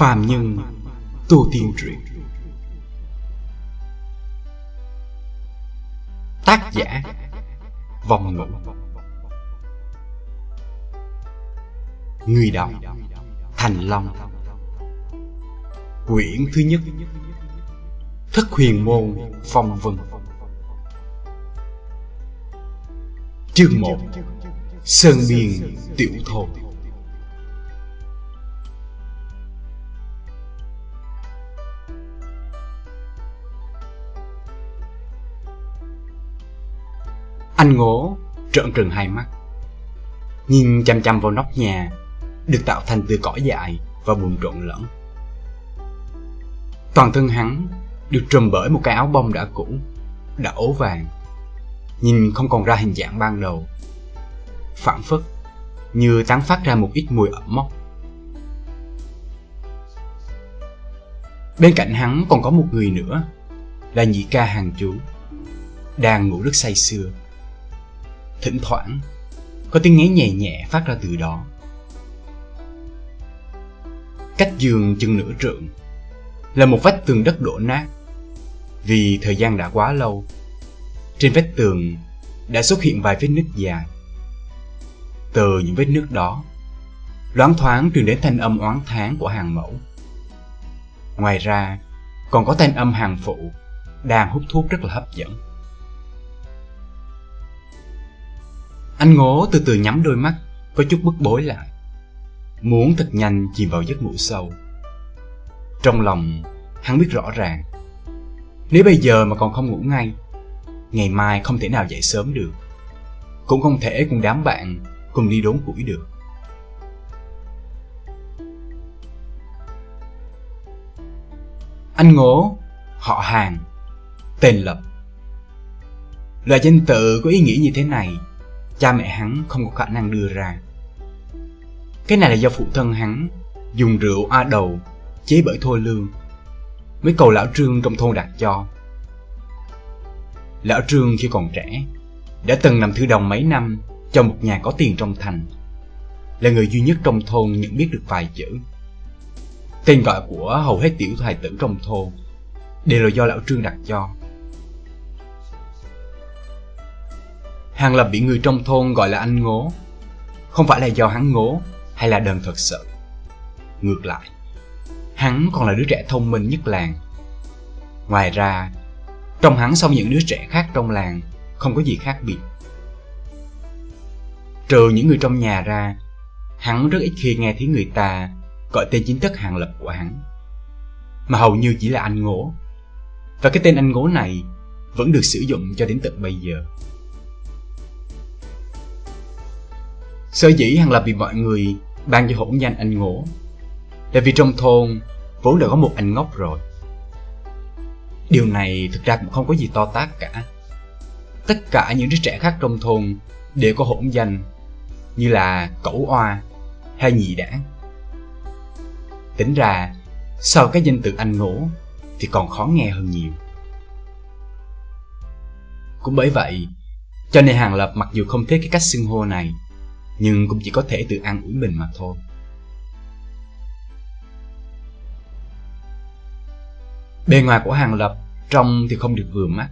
Phàm Nhân, Tô Tiên Truyện Tác giả, Vòng ngữ Người đọc, Thành Long. Quyển thứ nhất, Thất huyền môn, phong vân. Chương 1 Sơn Biên Tiểu Thôn. Trợn trừng hai mắt Nhìn chăm chăm vào nóc nhà Được tạo thành từ cỏ dại và bùn trộn lẫn Toàn thân hắn được trùm bởi một cái áo bông đã cũ, đã ố vàng. Nhìn không còn ra hình dạng ban đầu. Phản phất, như tán phát ra một ít mùi ẩm mốc. Bên cạnh hắn còn có một người nữa, là nhị ca hàng chú, đang ngủ rất say sưa. Thỉnh thoảng, có tiếng ngáy nhẹ nhẹ phát ra từ đó. Cách giường chừng nửa trượng là một vách tường đất đổ nát vì thời gian đã quá lâu. Trên vách tường đã xuất hiện vài vết nứt dài. Từ những vết nứt đó, loáng thoáng truyền đến thanh âm oán thán của hàng mẫu. Ngoài ra, còn có thanh âm hàng phụ đang hút thuốc rất là hấp dẫn. Anh ngố từ từ nhắm đôi mắt, có chút bức bối lại. Muốn thật nhanh chìm vào giấc ngủ sâu. Trong lòng, hắn biết rõ ràng nếu bây giờ mà còn không ngủ ngay Ngày mai không thể nào dậy sớm được Cũng không thể cùng đám bạn Cùng đi đốn củi được Anh Ngố Họ hàng Tên Lập Loại danh tự có ý nghĩa như thế này Cha mẹ hắn không có khả năng đưa ra Cái này là do phụ thân hắn Dùng rượu a đầu Chế bởi thôi lương mấy cầu lão Trương trong thôn đặt cho. Lão Trương khi còn trẻ, đã từng làm thư đồng mấy năm cho một nhà có tiền trong thành. Là người duy nhất trong thôn nhận biết được vài chữ. Tên gọi của hầu hết tiểu thái tử trong thôn đều là do lão Trương đặt cho. Hàng Lập bị người trong thôn gọi là anh ngố, không phải là do hắn ngố hay là đần thật sự. Ngược lại, hắn còn là đứa trẻ thông minh nhất làng. Ngoài ra, trong hắn so với những đứa trẻ khác trong làng không có gì khác biệt. Trừ những người trong nhà ra, hắn rất ít khi nghe thấy người ta gọi tên chính thức hàng lập của hắn. Mà hầu như chỉ là anh ngố. Và cái tên anh ngố này vẫn được sử dụng cho đến tận bây giờ. Sở dĩ hàng lập vì mọi người ban cho hỗn danh anh ngỗ là vì trong thôn vốn đã có một anh ngốc rồi. Điều này thực ra cũng không có gì to tát cả. Tất cả những đứa trẻ khác trong thôn đều có hỗn danh như là cẩu oa hay nhị đảng. Tính ra, sau cái danh từ anh ngỗ thì còn khó nghe hơn nhiều. Cũng bởi vậy, cho nên Hàng Lập mặc dù không thích cái cách xưng hô này, nhưng cũng chỉ có thể tự ăn ủi mình mà thôi. Bề ngoài của Hàng Lập trông thì không được vừa mắt.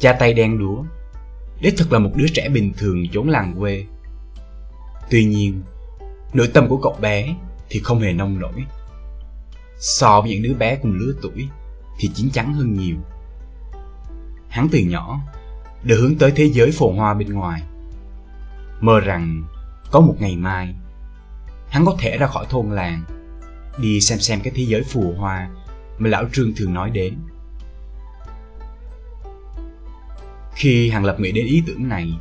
Cha tay đen đúa, đích thực là một đứa trẻ bình thường chốn làng quê. Tuy nhiên, nội tâm của cậu bé thì không hề nông nổi. So với những đứa bé cùng lứa tuổi thì chín chắn hơn nhiều. Hắn từ nhỏ đã hướng tới thế giới phồn hoa bên ngoài. Mơ rằng có một ngày mai, hắn có thể ra khỏi thôn làng, đi xem xem cái thế giới phù hoa mà lão Trương thường nói đến. Khi Hàng Lập nghĩ đến ý tưởng này,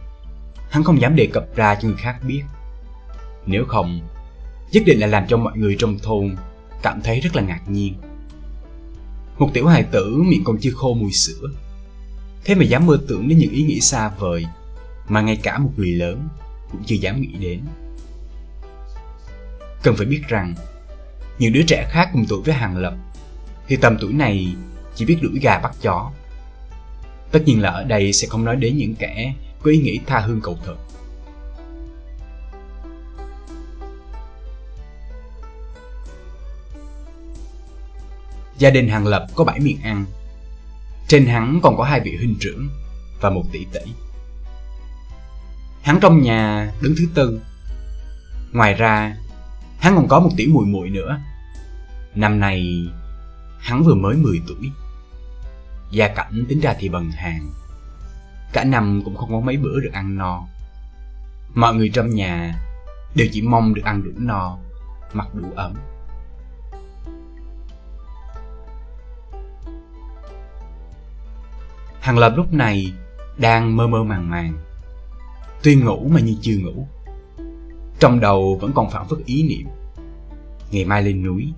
hắn không dám đề cập ra cho người khác biết. Nếu không, nhất định là làm cho mọi người trong thôn cảm thấy rất là ngạc nhiên. Một tiểu hài tử miệng còn chưa khô mùi sữa, thế mà dám mơ tưởng đến những ý nghĩ xa vời mà ngay cả một người lớn cũng chưa dám nghĩ đến. Cần phải biết rằng, những đứa trẻ khác cùng tuổi với Hàng Lập thì tầm tuổi này chỉ biết đuổi gà bắt chó. Tất nhiên là ở đây sẽ không nói đến những kẻ có ý nghĩ tha hương cầu thực. Gia đình Hàng Lập có bảy miệng ăn Trên hắn còn có hai vị huynh trưởng Và một tỷ tỷ Hắn trong nhà đứng thứ tư. Ngoài ra, Hắn còn có một tiểu mùi muội nữa. Năm nay, Hắn vừa mới 10 tuổi. Gia cảnh tính ra thì bần hàng Cả năm cũng không có mấy bữa được ăn no. Mọi người trong nhà Đều chỉ mong được ăn đủ no, Mặc đủ ấm. Hàng Lập lúc này Đang mơ mơ màng màng. Tuy ngủ mà như chưa ngủ. Trong đầu vẫn còn phản phất ý niệm. Ngày mai lên núi,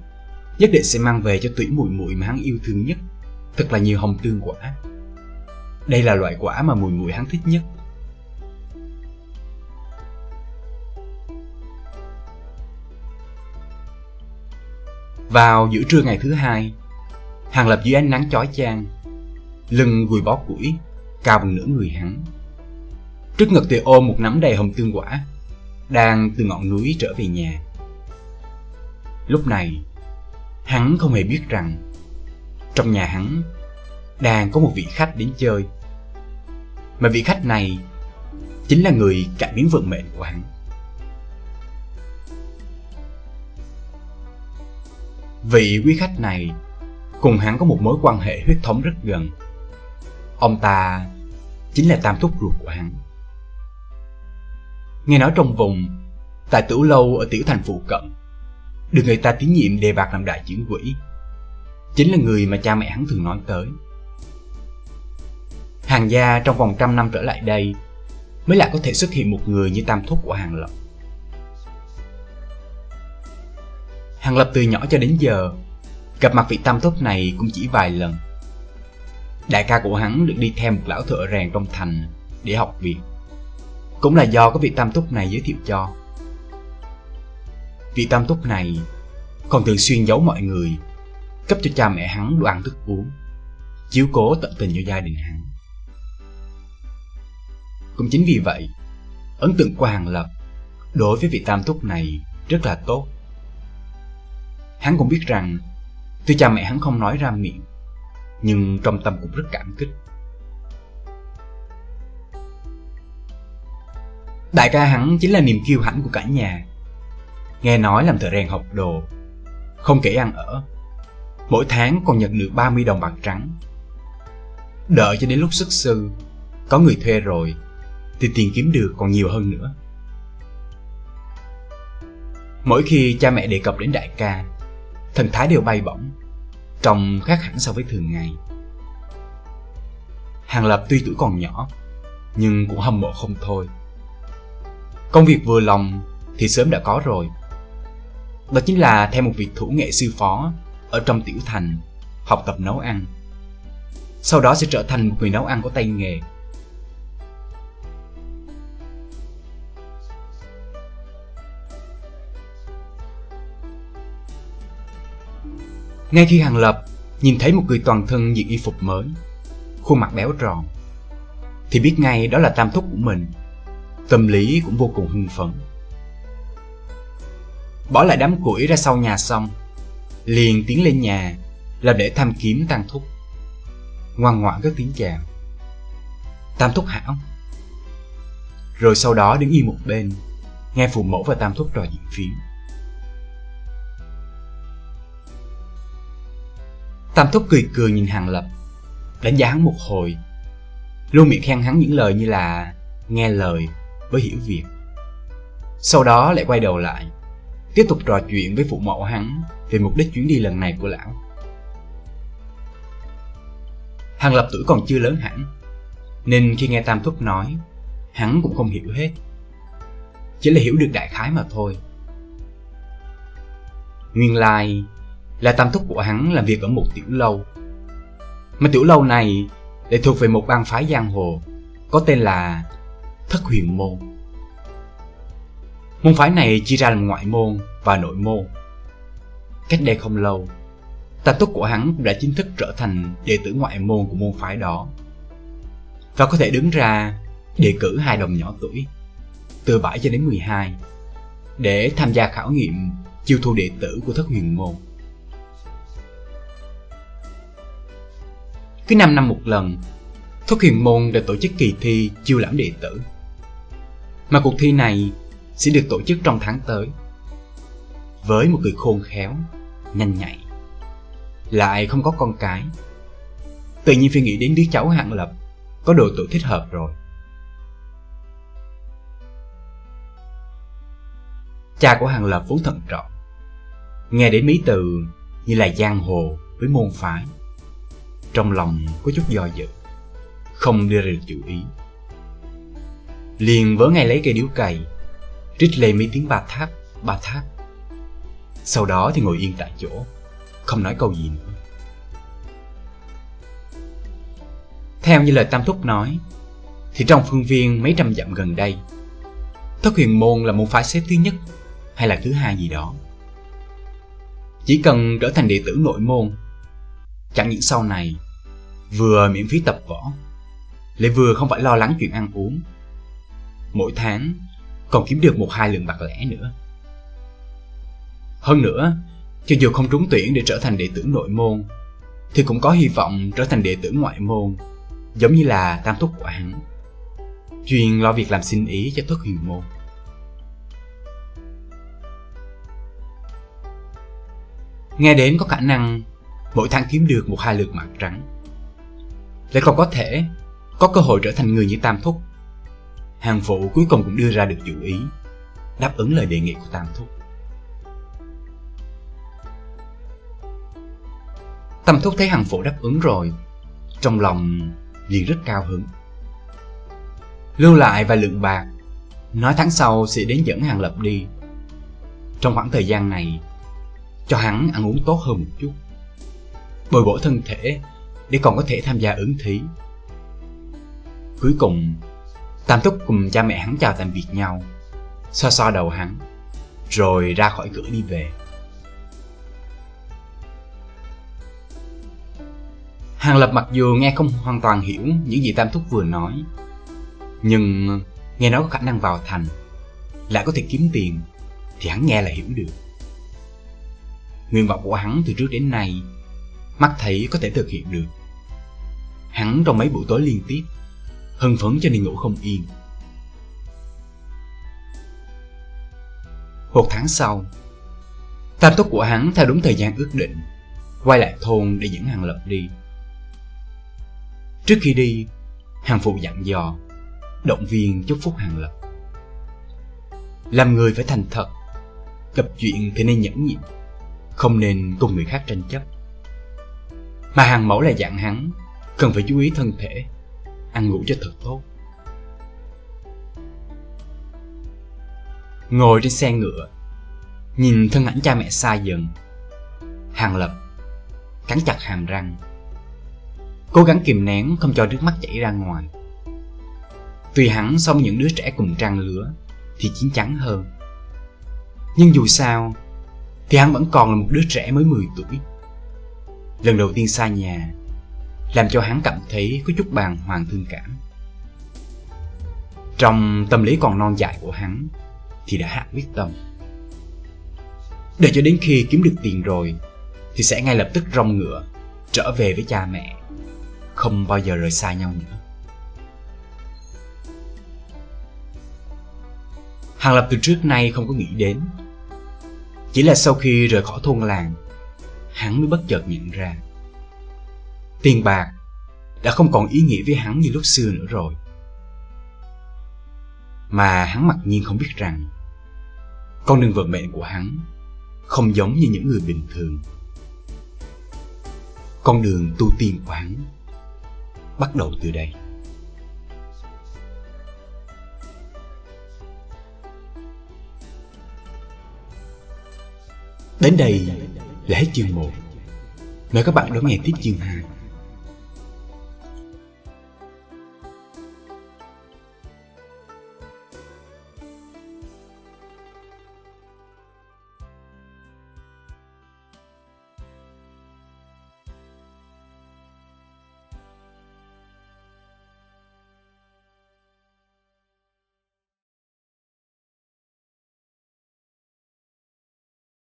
Nhất định sẽ mang về cho tủy mùi mùi mà hắn yêu thương nhất. Thật là nhiều hồng tương quả. Đây là loại quả mà mùi mùi hắn thích nhất. Vào giữa trưa ngày thứ hai, Hàng lập dưới ánh nắng chói chang, Lưng gùi bó củi, Cao bằng nửa người hắn. Trước ngực thì ôm một nắm đầy hồng tương quả, Đang từ ngọn núi trở về nhà. Lúc này, Hắn không hề biết rằng Trong nhà hắn Đang có một vị khách đến chơi. Mà vị khách này Chính là người cải biến vận mệnh của hắn. Vị quý khách này, Cùng hắn có một mối quan hệ huyết thống rất gần. Ông ta Chính là tam thúc ruột của hắn. Nghe nói trong vùng Tại tử lâu ở tiểu thành phụ cận, Được người ta tín nhiệm đề bạc làm đại trưởng quỹ. Chính là người mà cha mẹ hắn thường nói tới. Hàng gia trong vòng trăm năm trở lại đây, Mới lại có thể xuất hiện một người như tam thúc của hàng lập. Hàng lập từ nhỏ cho đến giờ, Gặp mặt vị tam thúc này cũng chỉ vài lần. Đại ca của hắn được đi theo một lão thợ rèn trong thành để học việc cũng là do có vị tam túc này giới thiệu cho. Vị tam túc này còn thường xuyên giấu mọi người, Cấp cho cha mẹ hắn đồ ăn thức uống, Chiếu cố tận tình cho gia đình hắn. Cũng chính vì vậy, Ấn tượng của Hàng Lập Đối với vị tam túc này rất là tốt. Hắn cũng biết rằng Tuy cha mẹ hắn không nói ra miệng, Nhưng trong tâm cũng rất cảm kích. Đại ca hắn chính là niềm kiêu hãnh của cả nhà. Nghe nói làm thợ rèn học đồ, Không kể ăn ở, Mỗi tháng còn nhận được 30 đồng bạc trắng. Đợi cho đến lúc xuất sư, Có người thuê rồi, Thì tiền kiếm được còn nhiều hơn nữa. Mỗi khi cha mẹ đề cập đến đại ca, Thần thái đều bay bổng, Trông khác hẳn so với thường ngày. Hàng Lập tuy tuổi còn nhỏ, Nhưng cũng hâm mộ không thôi. Công việc vừa lòng thì sớm đã có rồi. Đó chính là theo một việc thủ nghệ sư phó ở trong tiểu thành, học tập nấu ăn. Sau đó sẽ trở thành một người nấu ăn có tay nghề. Ngay khi Hàng Lập nhìn thấy một người toàn thân diện y phục mới, khuôn mặt béo tròn, thì biết ngay đó là tam thúc của mình tâm lý cũng vô cùng hưng phấn. Bỏ lại đám củi ra sau nhà xong, liền tiến lên nhà là để thăm kiếm Tam Thúc. Ngoan ngoãn các tiếng chào. Tam Thúc hảo. Rồi sau đó đứng yên một bên, nghe phụ mẫu và Tam Thúc trò chuyện phím. Tam Thúc cười cười nhìn Hàng Lập, đánh giá hắn một hồi, luôn miệng khen hắn những lời như là nghe lời với hiểu việc sau đó lại quay đầu lại, tiếp tục trò chuyện với phụ mẫu hắn về mục đích chuyến đi lần này của lão. Hàng lập tuổi còn chưa lớn hẳn, nên khi nghe tam thúc nói, hắn cũng không hiểu hết. Chỉ là hiểu được đại khái mà thôi. Nguyên lai là tam thúc của hắn làm việc ở một tiểu lâu. Mà tiểu lâu này lại thuộc về một bang phái giang hồ, có tên là thất huyền môn. Môn phái này chia ra làm ngoại môn và nội môn. Cách đây không lâu, tam túc của hắn cũng đã chính thức trở thành đệ tử ngoại môn của môn phái đó. Và có thể đứng ra đề cử hai đồng nhỏ tuổi, từ 7 cho đến 12, để tham gia khảo nghiệm chiêu thu đệ tử của thất huyền môn. cứ 5 năm một lần, Thất Huyền Môn đã tổ chức kỳ thi chiêu lãm đệ tử. Mà cuộc thi này sẽ được tổ chức trong tháng tới. Với một người khôn khéo, nhanh nhạy, lại không có con cái. Tự nhiên phi nghĩ đến đứa cháu hạng lập, có độ tuổi thích hợp rồi. Cha của Hàng Lập vốn thận trọng Nghe đến mấy từ như là giang hồ với môn phái Trong lòng có chút do dự Không đưa ra được chủ ý Liền vớ ngay lấy cây điếu cày Trích lên mấy tiếng ba tháp, ba tháp Sau đó thì ngồi yên tại chỗ Không nói câu gì nữa Theo như lời Tam Thúc nói Thì trong phương viên mấy trăm dặm gần đây Thất huyền môn là môn phái xếp thứ nhất hay là thứ hai gì đó. Chỉ cần trở thành đệ tử nội môn, chẳng những sau này vừa miễn phí tập võ, lại vừa không phải lo lắng chuyện ăn uống. Mỗi tháng còn kiếm được một hai lượng bạc lẻ nữa. Hơn nữa, cho dù không trúng tuyển để trở thành đệ tử nội môn, thì cũng có hy vọng trở thành đệ tử ngoại môn, giống như là tam Thúc của hắn. Chuyên lo việc làm xin ý cho thất huyền môn. nghe đến có khả năng mỗi tháng kiếm được một hai lượt mặt trắng. Lại còn có thể có cơ hội trở thành người như Tam Thúc. Hàng phụ cuối cùng cũng đưa ra được chủ ý, đáp ứng lời đề nghị của Tam Thúc. Tam Thúc thấy hàng phụ đáp ứng rồi, trong lòng liền rất cao hứng. Lưu lại vài lượng bạc, nói tháng sau sẽ đến dẫn hàng lập đi. Trong khoảng thời gian này, cho hắn ăn uống tốt hơn một chút bồi bổ thân thể để còn có thể tham gia ứng thí cuối cùng tam túc cùng cha mẹ hắn chào tạm biệt nhau. Xoa xoa đầu hắn, rồi ra khỏi cửa đi về. Hàng lập mặc dù nghe không hoàn toàn hiểu những gì tam thúc vừa nói, nhưng nghe nói có khả năng vào thành, lại có thể kiếm tiền, thì hắn nghe là hiểu được. Nguyện vọng của hắn từ trước đến nay, Mắt thấy có thể thực hiện được. Hắn trong mấy buổi tối liên tiếp Hưng phấn cho nên ngủ không yên. Một tháng sau Tam túc của hắn theo đúng thời gian ước định Quay lại thôn để dẫn hàng lập đi. Trước khi đi Hàng phụ dặn dò Động viên chúc phúc hàng lập. Làm người phải thành thật Gặp chuyện thì nên nhẫn nhịn không nên cùng người khác tranh chấp. Mà hàng mẫu là dạng hắn, cần phải chú ý thân thể, ăn ngủ cho thật tốt. Ngồi trên xe ngựa, nhìn thân ảnh cha mẹ xa dần. Hàng lập, cắn chặt hàm răng, cố gắng kìm nén không cho nước mắt chảy ra ngoài. Tuy hắn so với những đứa trẻ cùng trang lứa thì chín chắn hơn. Nhưng dù sao, thì hắn vẫn còn là một đứa trẻ mới 10 tuổi. Lần đầu tiên xa nhà, làm cho hắn cảm thấy có chút bàng hoàng thương cảm. Trong tâm lý còn non dại của hắn, thì đã hạ quyết tâm. Để cho đến khi kiếm được tiền rồi, thì sẽ ngay lập tức rong ngựa, trở về với cha mẹ, không bao giờ rời xa nhau nữa. Hàng Lập từ trước nay không có nghĩ đến chỉ là sau khi rời khỏi thôn làng Hắn mới bất chợt nhận ra Tiền bạc Đã không còn ý nghĩa với hắn như lúc xưa nữa rồi. Mà hắn mặc nhiên không biết rằng, Con đường vận mệnh của hắn Không giống như những người bình thường. Con đường tu tiên của hắn Bắt đầu từ đây. Đến đây là hết chương 1 Mời các bạn đón nghe tiếp chương 2